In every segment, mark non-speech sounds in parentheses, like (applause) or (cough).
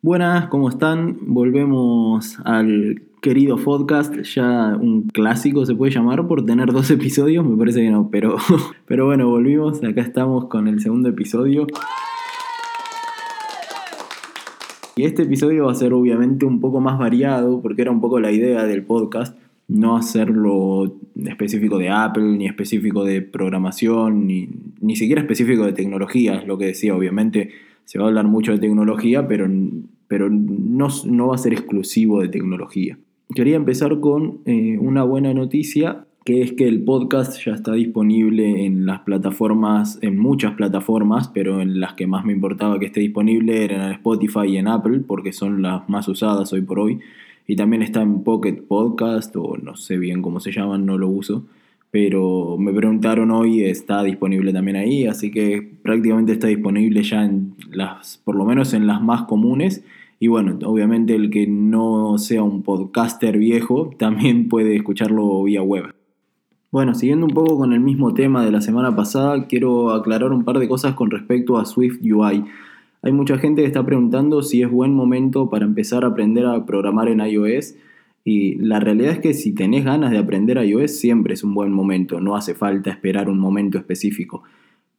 Buenas, ¿cómo están? Volvemos al querido podcast, ya un clásico se puede llamar por tener dos (laughs) episodios, me parece que no, pero, (laughs) pero bueno, volvimos, acá estamos con el segundo episodio. Y este episodio va a ser obviamente un poco más variado, porque era un poco la idea del podcast, no hacerlo específico de Apple, ni específico de programación, ni, ni siquiera específico de tecnología, es lo que decía, obviamente se va a hablar mucho de tecnología, pero, pero no, no va a ser exclusivo de tecnología. Quería empezar con eh, una buena noticia, que es que el podcast ya está disponible en las plataformas, en muchas plataformas, pero en las que más me importaba que esté disponible eran en Spotify y en Apple, porque son las más usadas hoy por hoy. Y también está en Pocket Podcast, o no sé bien cómo se llaman, no lo uso pero me preguntaron hoy, está disponible también ahí, así que prácticamente está disponible ya en las, por lo menos en las más comunes. Y bueno, obviamente el que no sea un podcaster viejo (laughs) también puede escucharlo vía web. Bueno, siguiendo un poco con el mismo tema de la semana pasada, quiero aclarar un par de cosas con respecto a Swift UI. Hay mucha gente que está preguntando si es buen momento para empezar a aprender a programar en iOS y la realidad es que si tenés ganas de aprender iOS, siempre es un buen momento, no hace falta esperar un momento específico.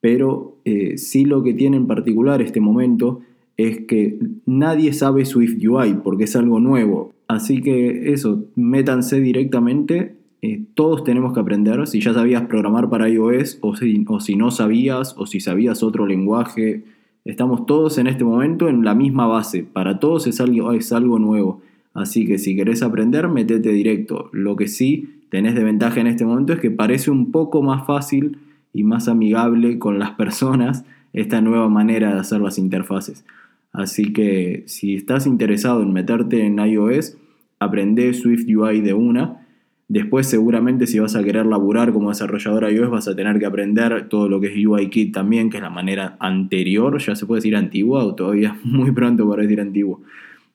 Pero eh, sí lo que tiene en particular este momento es que nadie sabe Swift UI porque es algo nuevo. Así que eso, métanse directamente. Eh, todos tenemos que aprender. Si ya sabías programar para iOS o si, o si no sabías o si sabías otro lenguaje, estamos todos en este momento en la misma base. Para todos es algo, es algo nuevo. Así que si querés aprender, metete directo. Lo que sí tenés de ventaja en este momento es que parece un poco más fácil y más amigable con las personas esta nueva manera de hacer las interfaces. Así que si estás interesado en meterte en iOS, aprende Swift UI de una. Después seguramente si vas a querer laburar como desarrollador iOS vas a tener que aprender todo lo que es UIKit también, que es la manera anterior, ya se puede decir antigua o todavía (laughs) muy pronto para decir antiguo.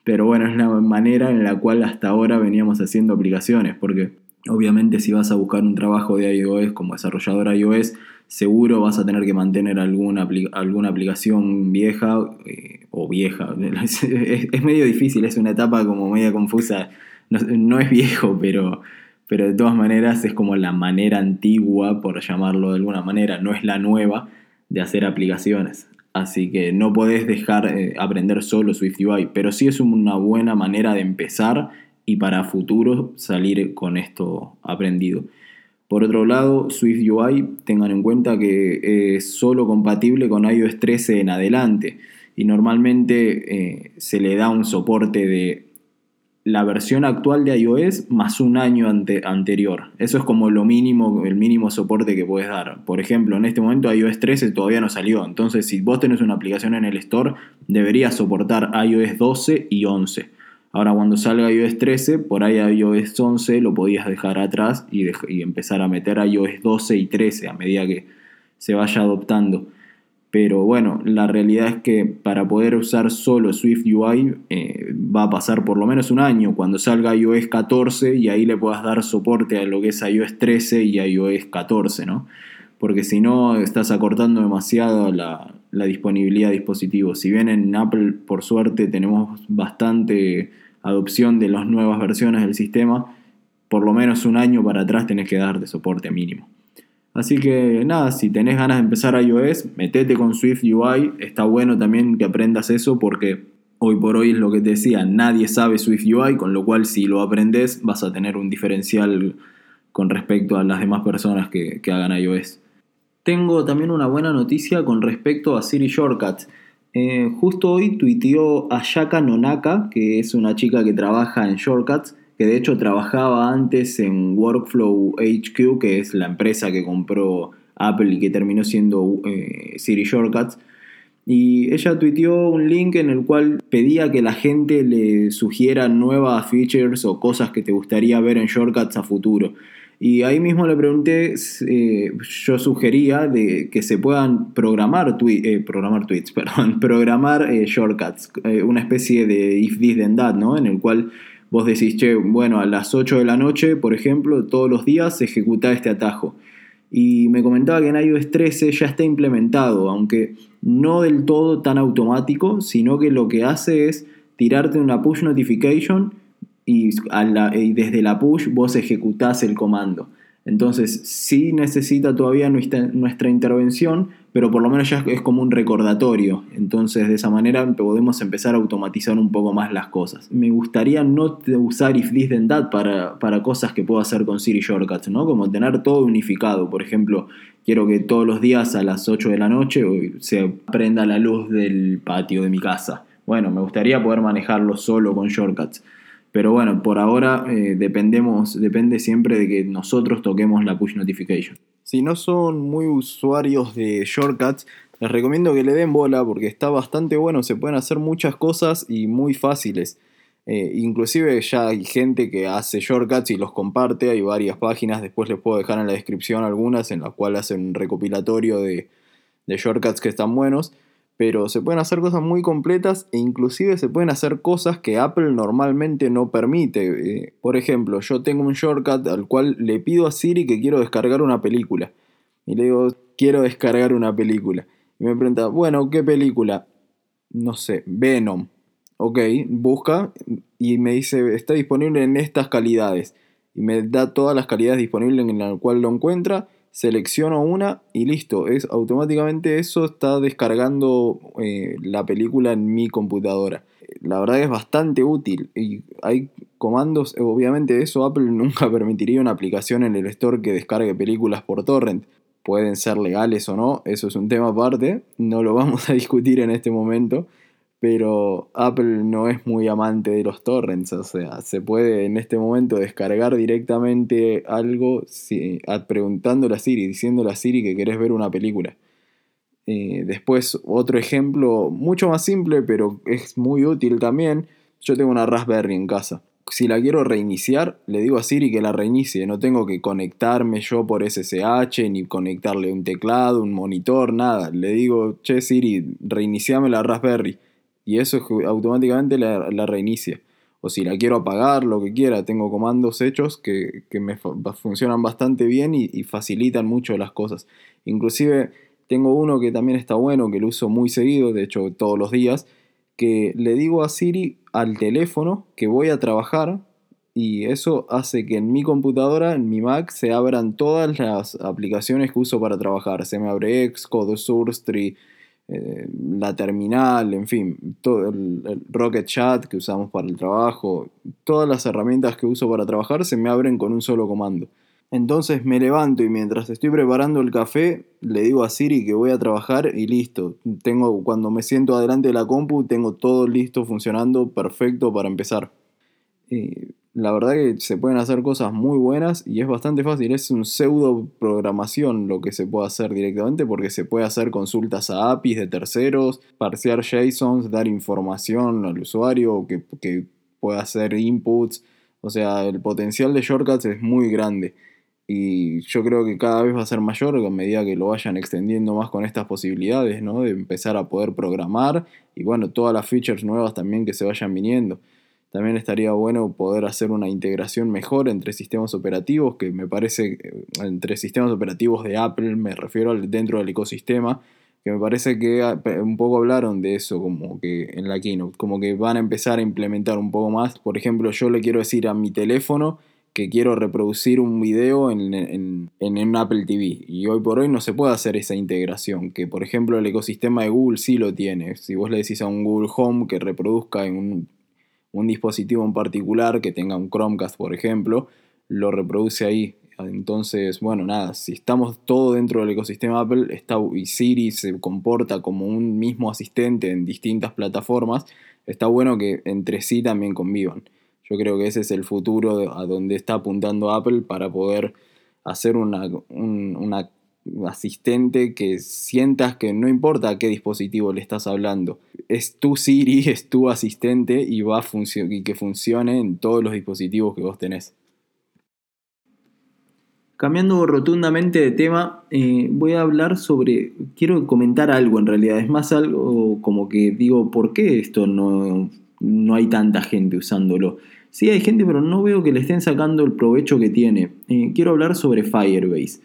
Pero bueno, es la manera en la cual hasta ahora veníamos haciendo aplicaciones, porque obviamente si vas a buscar un trabajo de iOS como desarrollador iOS, seguro vas a tener que mantener alguna, alguna aplicación vieja eh, o vieja. (laughs) Es, medio difícil, es una etapa como media confusa. No, es viejo, pero, pero de todas maneras es como la manera antigua, por llamarlo de alguna manera, no es la nueva de hacer aplicaciones. Así que no podés dejar eh, aprender solo Swift UI, pero sí es una buena manera de empezar y para futuro salir con esto aprendido. Por otro lado, Swift UI, tengan en cuenta que es solo compatible con iOS 13 en adelante y normalmente eh, se le da un soporte de la versión actual de iOS más un año anterior. Eso es como lo mínimo, el mínimo soporte que puedes dar. Por ejemplo, en este momento iOS 13 todavía no salió. Entonces, si vos tenés una aplicación en el store, deberías soportar iOS 12 y 11. Ahora, cuando salga iOS 13, por ahí iOS 11 lo podías dejar atrás y, y empezar a meter iOS 12 y 13 a medida que se vaya adoptando. Pero bueno, la realidad es que para poder usar solo Swift UI eh, va a pasar por lo menos un año cuando salga iOS 14 y ahí le puedas dar soporte a lo que es iOS 13 y iOS 14, ¿no? Porque si no, estás acortando demasiado la, la disponibilidad de dispositivos. Si bien en Apple, por suerte, tenemos bastante adopción de las nuevas versiones del sistema, por lo menos un año para atrás tenés que dar de soporte mínimo. Así que nada, si tenés ganas de empezar iOS, metete con Swift UI. Está bueno también que aprendas eso porque hoy por hoy es lo que te decía, nadie sabe Swift UI, con lo cual si lo aprendes vas a tener un diferencial con respecto a las demás personas que, hagan iOS. Tengo también una buena noticia con respecto a Siri Shortcuts. Eh, justo hoy tuiteó Ayaka Nonaka, que es una chica que trabaja en Shortcuts, que de hecho trabajaba antes en Workflow HQ, que es la empresa que compró Apple y que terminó siendo eh, Siri Shortcuts. Y ella tuiteó un link en el cual pedía que la gente le sugiera nuevas features o cosas que te gustaría ver en Shortcuts a futuro. Y ahí mismo le pregunté, eh, yo sugería de que se puedan programar, eh, programar tweets, (laughs) perdón, programar shortcuts, una especie de if this then that, ¿no? En el cual Vos decís, che, bueno, a las 8 de la noche, por ejemplo, todos los días se ejecuta este atajo. Y me comentaba que en iOS 13 ya está implementado, aunque no del todo tan automático, sino que lo que hace es tirarte una push notification y, desde la push vos ejecutás el comando. Entonces, sí necesita todavía nuestra, intervención, pero por lo menos ya es como un recordatorio. Entonces, de esa manera podemos empezar a automatizar un poco más las cosas. Me gustaría no usar if this then that para, para cosas que puedo hacer con Siri Shortcuts, ¿no? Como tener todo unificado. Por ejemplo, quiero que todos los días a las 8 de la noche se prenda la luz del patio de mi casa. Bueno, me gustaría poder manejarlo solo con shortcuts. Pero bueno, por ahora eh, dependemos, depende siempre de que nosotros toquemos la push notification. Si no son muy usuarios de shortcuts, les recomiendo que le den bola porque está bastante bueno, se pueden hacer muchas cosas y muy fáciles. Eh, inclusive ya hay gente que hace shortcuts y los comparte, hay varias páginas, después les puedo dejar en la descripción algunas en las cuales hacen un recopilatorio de, de shortcuts que están buenos pero se pueden hacer cosas muy completas e inclusive se pueden hacer cosas que Apple normalmente no permite. Eh, por ejemplo, yo tengo un shortcut al cual le pido a Siri que quiero descargar una película. Y le digo, quiero descargar una película. Y me pregunta, bueno, ¿qué película? No sé, Venom. Ok, busca y me dice, está disponible en estas calidades. Y me da todas las calidades disponibles en las cual lo encuentra selecciono una y listo. Es, automáticamente eso está descargando eh, la película en mi computadora. La verdad es bastante útil y hay comandos, obviamente eso Apple (laughs) nunca permitiría una aplicación en el store que descargue películas por torrent. Pueden ser legales o no, eso es un tema aparte, no lo vamos a discutir en este momento pero Apple no es muy amante de los torrents, o sea, se puede en este momento descargar directamente algo preguntándole a Siri, diciéndole a Siri que querés ver una película. Eh, después, otro ejemplo mucho más simple, pero es muy útil también. Yo tengo una Raspberry en casa. Si la quiero reiniciar, le digo a Siri que la reinicie. No tengo que conectarme yo por SSH, ni conectarle un teclado, un monitor, nada. Le digo, che Siri, reiniciame la Raspberry y eso automáticamente la, reinicia. O si la quiero apagar, lo que quiera, tengo comandos hechos que, me funcionan bastante bien y, facilitan mucho las cosas. Inclusive tengo uno que también está bueno, que lo uso muy seguido, de hecho todos los días, que le digo a Siri al teléfono que voy a trabajar y eso hace que en mi computadora, en mi Mac, se abran todas las aplicaciones que uso para trabajar. Se me abre Xcode, SourceTree, eh, la terminal, en fin, todo el, Rocket Chat que usamos para el trabajo, todas las herramientas que uso para trabajar se me abren con un solo comando. Entonces me levanto y mientras estoy preparando el café, le digo a Siri que voy a trabajar y listo. Tengo, cuando me siento adelante de la compu, tengo todo listo, funcionando, perfecto para empezar. Eh, la verdad que se pueden hacer cosas muy buenas y es bastante fácil. Es un pseudo programación lo que se puede hacer directamente porque se puede hacer consultas a APIs de terceros, parsear JSONs, dar información al usuario que, que pueda hacer inputs. O sea, el potencial de shortcuts es muy grande. Y yo creo que cada vez va a ser mayor a medida que lo vayan extendiendo más con estas posibilidades, ¿no? De empezar a poder programar y bueno, todas las features nuevas también que se vayan viniendo. También estaría bueno poder hacer una integración mejor entre sistemas operativos, que me parece, eh, entre sistemas operativos de Apple, me refiero al, dentro del ecosistema, que me parece que ah, un poco hablaron de eso como que en la keynote, como que van a empezar a implementar un poco más. Por ejemplo, yo le quiero decir a mi teléfono que quiero reproducir un video en, en, en, un Apple TV. Y hoy por hoy no se puede hacer esa integración, que por ejemplo el ecosistema de Google sí lo tiene. Si vos le decís a un Google Home que reproduzca en un un dispositivo en particular que tenga un Chromecast, por ejemplo, lo reproduce ahí. Entonces, bueno, nada, si estamos todo dentro del ecosistema Apple está, y Siri se comporta como un mismo asistente en distintas plataformas, está bueno que entre sí también convivan. Yo creo que ese es el futuro a donde está apuntando Apple para poder hacer una, una asistente que sientas que no importa a qué dispositivo le estás hablando, es tu Siri, (laughs) es tu asistente y va a y que funcione en todos los dispositivos que vos tenés. Cambiando rotundamente de tema, eh, voy a hablar sobre, quiero comentar algo en realidad, es más algo como que digo, ¿por qué esto no, no hay tanta gente usándolo? Sí hay gente, pero no veo que le estén sacando el provecho que tiene. Eh, quiero hablar sobre Firebase.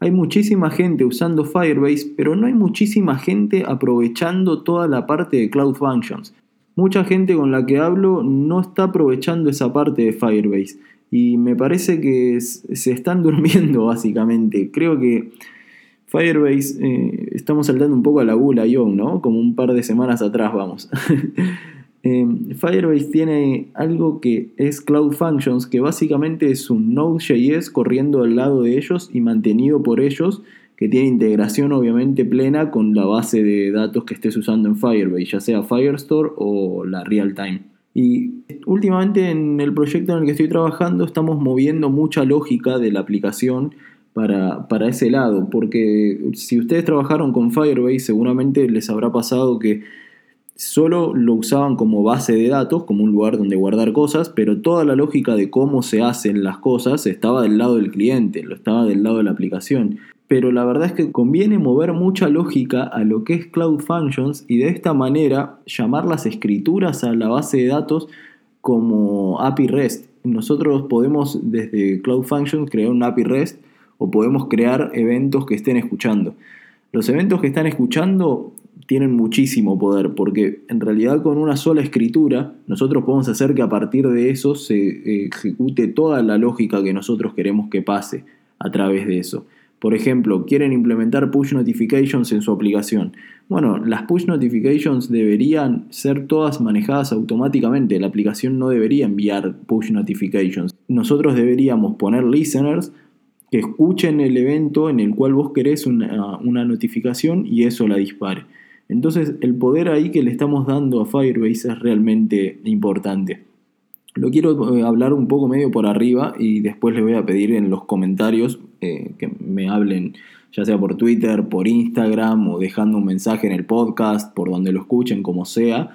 Hay muchísima gente usando Firebase, pero no hay muchísima gente aprovechando toda la parte de Cloud Functions. mucha gente con la que hablo no está aprovechando esa parte de Firebase. Y me parece que se están (laughs) durmiendo básicamente. Creo que Firebase, eh, estamos saltando un poco a la gula yo, ¿no? Como un par de semanas atrás vamos. (laughs) Eh, Firebase tiene algo que es Cloud Functions, que básicamente es un Node.js corriendo al lado de ellos y mantenido por ellos, que tiene integración obviamente plena con la base de datos que estés usando en Firebase, ya sea Firestore o la Real Time. Y últimamente en el proyecto en el que estoy trabajando estamos moviendo mucha lógica de la aplicación para, para, ese lado, porque si ustedes trabajaron con Firebase seguramente les habrá pasado que solo lo usaban como base de datos, como un lugar donde guardar cosas, pero toda la lógica de cómo se hacen las cosas estaba del lado del cliente, lo estaba del lado de la aplicación. Pero la verdad es que conviene mover mucha lógica a lo que es Cloud Functions y de esta manera llamar las escrituras a la base de datos como API REST. Nosotros podemos desde Cloud Functions crear un API REST o podemos crear eventos que estén escuchando. Los eventos que están escuchando tienen muchísimo poder, porque en realidad con una sola escritura nosotros podemos hacer que a partir de eso se eh, ejecute toda la lógica que nosotros queremos que pase a través de eso. Por ejemplo, quieren implementar push notifications en su aplicación. Bueno, las push notifications deberían ser todas manejadas automáticamente. La aplicación no debería enviar push notifications. Nosotros deberíamos poner listeners que escuchen el evento en el cual vos querés una, una notificación y eso la dispare. Entonces el poder ahí que le estamos dando a Firebase es realmente importante. Lo quiero eh, hablar un poco medio por arriba y después les voy a pedir en los comentarios eh, que me hablen ya sea por Twitter, por Instagram o dejando un mensaje en el podcast, por donde lo escuchen, como sea,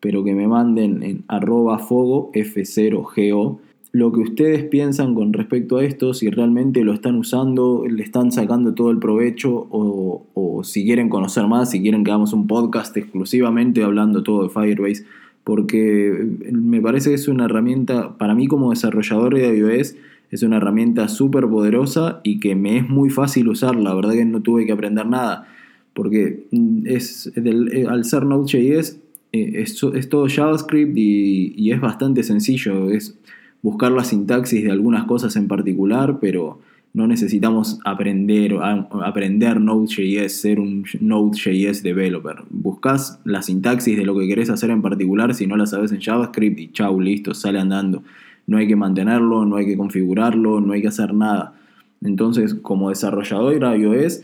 pero que me manden en arroba fogo F0GO lo que ustedes piensan con respecto a esto, si realmente lo están usando, le están sacando todo el provecho o, si quieren conocer más, si quieren que hagamos un podcast exclusivamente hablando todo de Firebase, porque me parece que es una herramienta, para mí como desarrollador de iOS, es una herramienta súper poderosa y que me es muy fácil usar, la verdad que no tuve que aprender nada, porque es eh, al ser Node.js eh, es, todo JavaScript y, y es bastante sencillo, es buscar la sintaxis de algunas cosas en particular, pero no necesitamos aprender, aprender Node.js, ser un Node.js developer. Buscas la sintaxis de lo que querés hacer en particular, si no la sabes en JavaScript y chau, listo, sale andando. No hay que mantenerlo, no hay que configurarlo, no hay que hacer nada. Entonces, como desarrollador de iOS,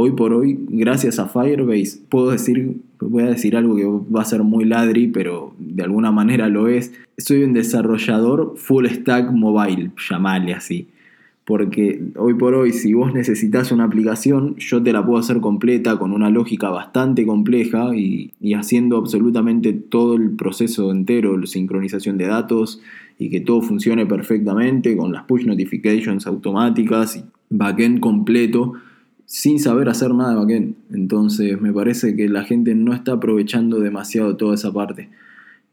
hoy por hoy, gracias a Firebase, puedo decir, voy a decir algo que va a ser muy ladri, pero de alguna manera lo es. Soy un desarrollador full stack mobile, llamale así. Porque hoy por hoy, si vos necesitas una aplicación, yo te la puedo hacer completa con una lógica bastante compleja y, y haciendo absolutamente todo el proceso entero, la sincronización de datos y que todo funcione perfectamente con las push notifications automáticas y backend completo sin saber hacer nada de backend. Entonces me parece que la gente no está aprovechando demasiado toda esa parte.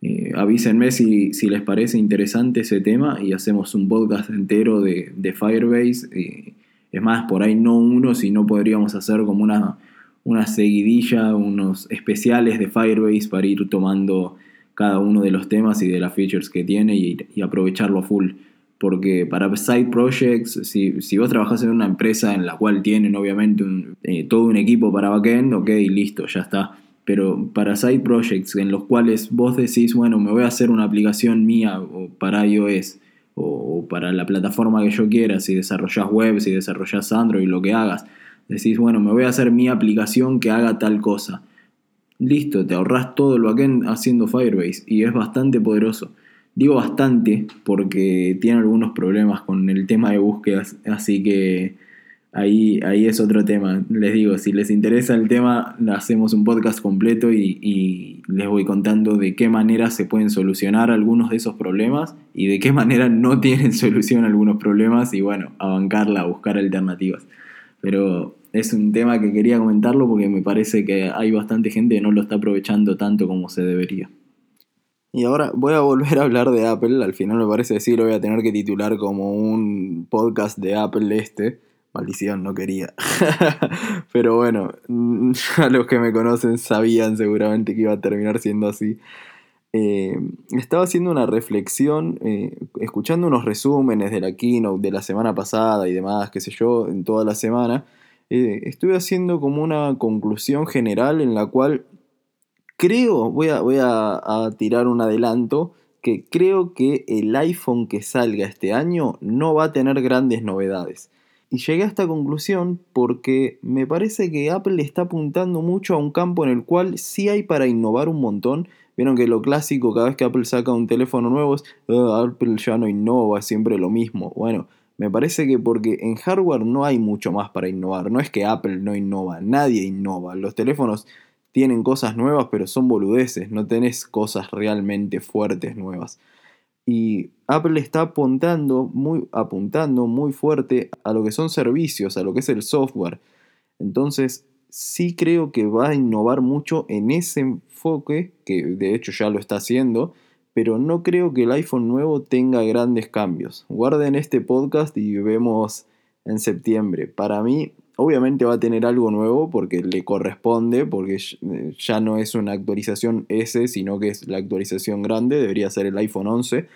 Eh, avísenme si, si, les parece interesante ese tema y hacemos un podcast entero de, Firebase. Eh, es más, por ahí no uno, sino podríamos hacer como una, una seguidilla, unos especiales de Firebase para ir tomando cada uno de los temas y de las features que tiene y, y aprovecharlo full. Porque para side projects, si, vos trabajás en una empresa en la cual tienen obviamente eh, todo un equipo para backend, ok, listo, ya está. Pero para side projects en los cuales vos decís, bueno, me voy a hacer una aplicación mía para iOS o, para la plataforma que yo quiera, si desarrollás web, si desarrollás Android, lo que hagas, decís, bueno, me voy a hacer mi aplicación que haga tal cosa. Listo, te ahorras todo el backend haciendo Firebase y es bastante poderoso. Digo bastante porque tiene algunos problemas con el tema de búsquedas, así que ahí, ahí es otro tema. Les digo, si les interesa el tema, hacemos un podcast completo y, les voy contando de qué manera se pueden solucionar algunos de esos problemas y de qué manera no (laughs) tienen solución algunos problemas y bueno, a bancarla, a buscar alternativas. Pero es un tema que quería comentarlo porque me parece que hay bastante gente que no lo está aprovechando tanto como se debería. Y ahora voy a volver a hablar de Apple. Al final me parece decir, lo voy a tener que titular como un podcast de Apple este. Maldición, no quería. (laughs) Pero bueno, (laughs) a los que me conocen sabían seguramente que iba a terminar siendo así. Eh, estaba haciendo una reflexión, eh, escuchando unos resúmenes de la keynote de la semana pasada y demás, qué sé yo, en toda la semana. Eh, estuve haciendo como una conclusión general en la cual creo, voy a, tirar un adelanto, que creo que el iPhone que salga este año no va a tener grandes novedades. Y llegué a esta conclusión porque me parece que Apple está apuntando mucho a un campo en el cual sí hay para innovar un montón, Vieron que lo clásico, cada vez que Apple saca un teléfono nuevo, es, ah, Apple ya no innova, siempre lo mismo. Bueno, me parece que porque en hardware no hay mucho más para innovar. No es que Apple no innova, nadie innova. Los teléfonos tienen cosas nuevas, pero son boludeces, no tenés cosas realmente fuertes nuevas. Y Apple está apuntando muy, apuntando muy fuerte a lo que son servicios, a lo que es el software. Entonces, sí creo que va a innovar mucho en ese enfoque, que de hecho ya lo está haciendo, pero no creo que el iPhone nuevo tenga grandes cambios. Guarden este podcast y vemos en septiembre. Para mí, obviamente va a tener algo nuevo porque le corresponde, porque ya no es una actualización S, sino que es la actualización grande, debería ser el iPhone 11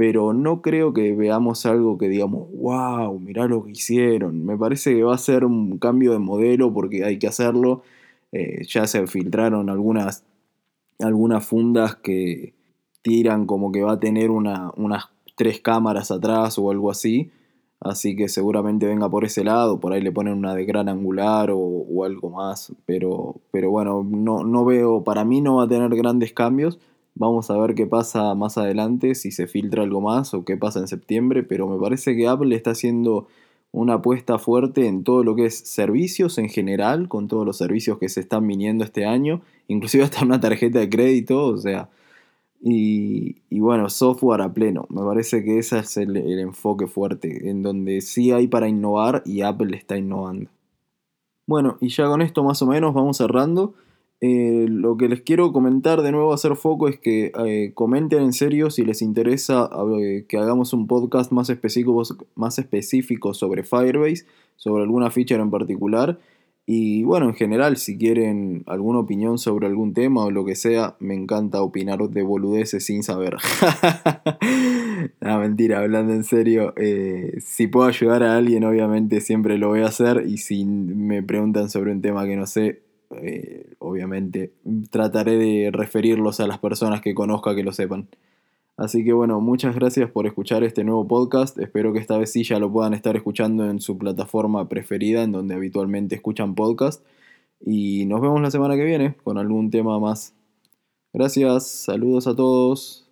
pero no creo que veamos algo que digamos, wow, mirá lo que hicieron. Me parece que va a ser un cambio de modelo porque hay que hacerlo. Eh, ya se filtraron algunas, algunas fundas que tiran como que va a tener unas tres cámaras atrás o algo así. Así que seguramente venga por ese lado, por ahí le ponen una de gran angular o, algo más. Pero, pero bueno, no, no veo, para mí no va a tener grandes cambios Vamos a ver qué pasa más adelante, si se filtra algo más o qué pasa en septiembre, pero me parece que Apple está haciendo una apuesta fuerte en todo lo que es servicios en general, con todos los servicios que se están viniendo este año, inclusive hasta una tarjeta de crédito, o sea, y, bueno, software a pleno. Me parece que ese es el, el enfoque fuerte, en donde sí hay para innovar y Apple está innovando. Bueno, y ya con esto más o menos vamos cerrando. Eh, lo que les quiero comentar de nuevo, hacer foco, es que eh, comenten en serio si les interesa eh, que hagamos un podcast más específico, más específico sobre Firebase, sobre alguna feature en particular. Y bueno, en general, si quieren alguna opinión sobre algún tema o lo que sea, me encanta opinar de boludeces sin saber. (laughs) no, mentira, hablando en serio. si puedo ayudar a alguien, obviamente siempre lo voy a hacer. Y si me preguntan sobre un tema que no sé, eh, obviamente trataré de referirlos a las personas que conozca que lo sepan. Así que bueno, muchas gracias por escuchar este nuevo podcast. Espero que esta vez sí ya lo puedan estar escuchando en su plataforma preferida, en donde habitualmente escuchan podcast. Y nos vemos la semana que viene con algún tema más. Gracias, saludos a todos.